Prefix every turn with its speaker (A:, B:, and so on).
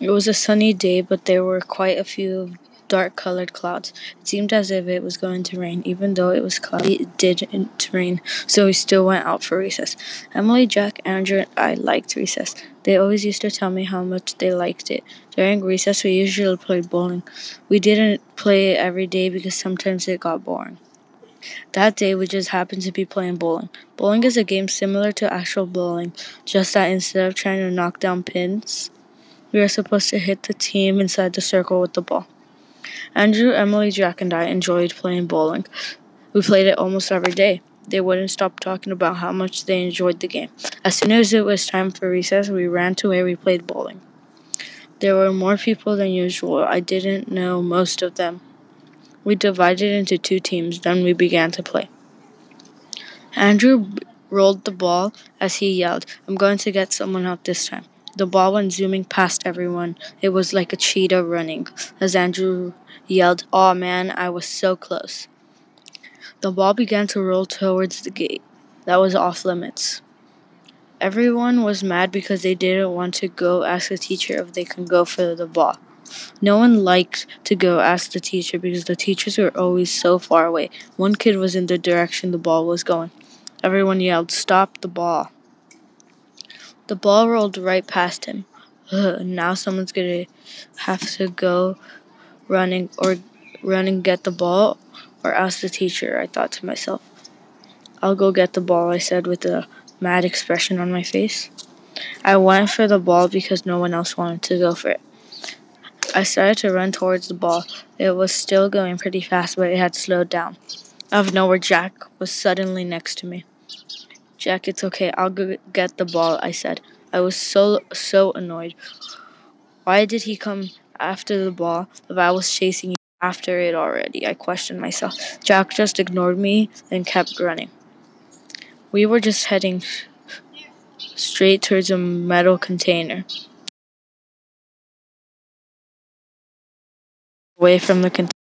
A: It was a sunny day, but there were quite a few dark colored clouds. It seemed as if it was going to rain. Even though it was cloudy, it didn't rain, so we still went out for recess. Emily, Jack, Andrew, and I liked recess. They always used to tell me how much they liked it. During recess, we usually played bowling. We didn't play it every day because sometimes it got boring. That day, we just happened to be playing bowling. Bowling is a game similar to actual bowling, just that instead of trying to knock down pins, we are supposed to hit the team inside the circle with the ball. Andrew, Emily, Jack, and I enjoyed playing bowling. We played it almost every day. They wouldn't stop talking about how much they enjoyed the game. As soon as it was time for recess, we ran to where we played bowling. There were more people than usual. I didn't know most of them. We divided into two teams, then we began to play. Andrew rolled the ball as he yelled, I'm going to get someone out this time. The ball went zooming past everyone. It was like a cheetah running. As Andrew yelled, Aw man, I was so close. The ball began to roll towards the gate. That was off limits. Everyone was mad because they didn't want to go ask the teacher if they can go for the ball. No one liked to go ask the teacher because the teachers were always so far away. One kid was in the direction the ball was going. Everyone yelled, Stop the ball. The ball rolled right past him. Ugh, now someone's gonna have to go running or run and get the ball or ask the teacher, I thought to myself. I'll go get the ball, I said with a mad expression on my face. I went for the ball because no one else wanted to go for it. I started to run towards the ball. It was still going pretty fast, but it had slowed down. Out of nowhere, Jack was suddenly next to me. Jack, it's okay. I'll go get the ball, I said. I was so, so annoyed. Why did he come after the ball if I was chasing after it already? I questioned myself. Jack just ignored me and kept running. We were just heading straight towards a metal container. Away from the container.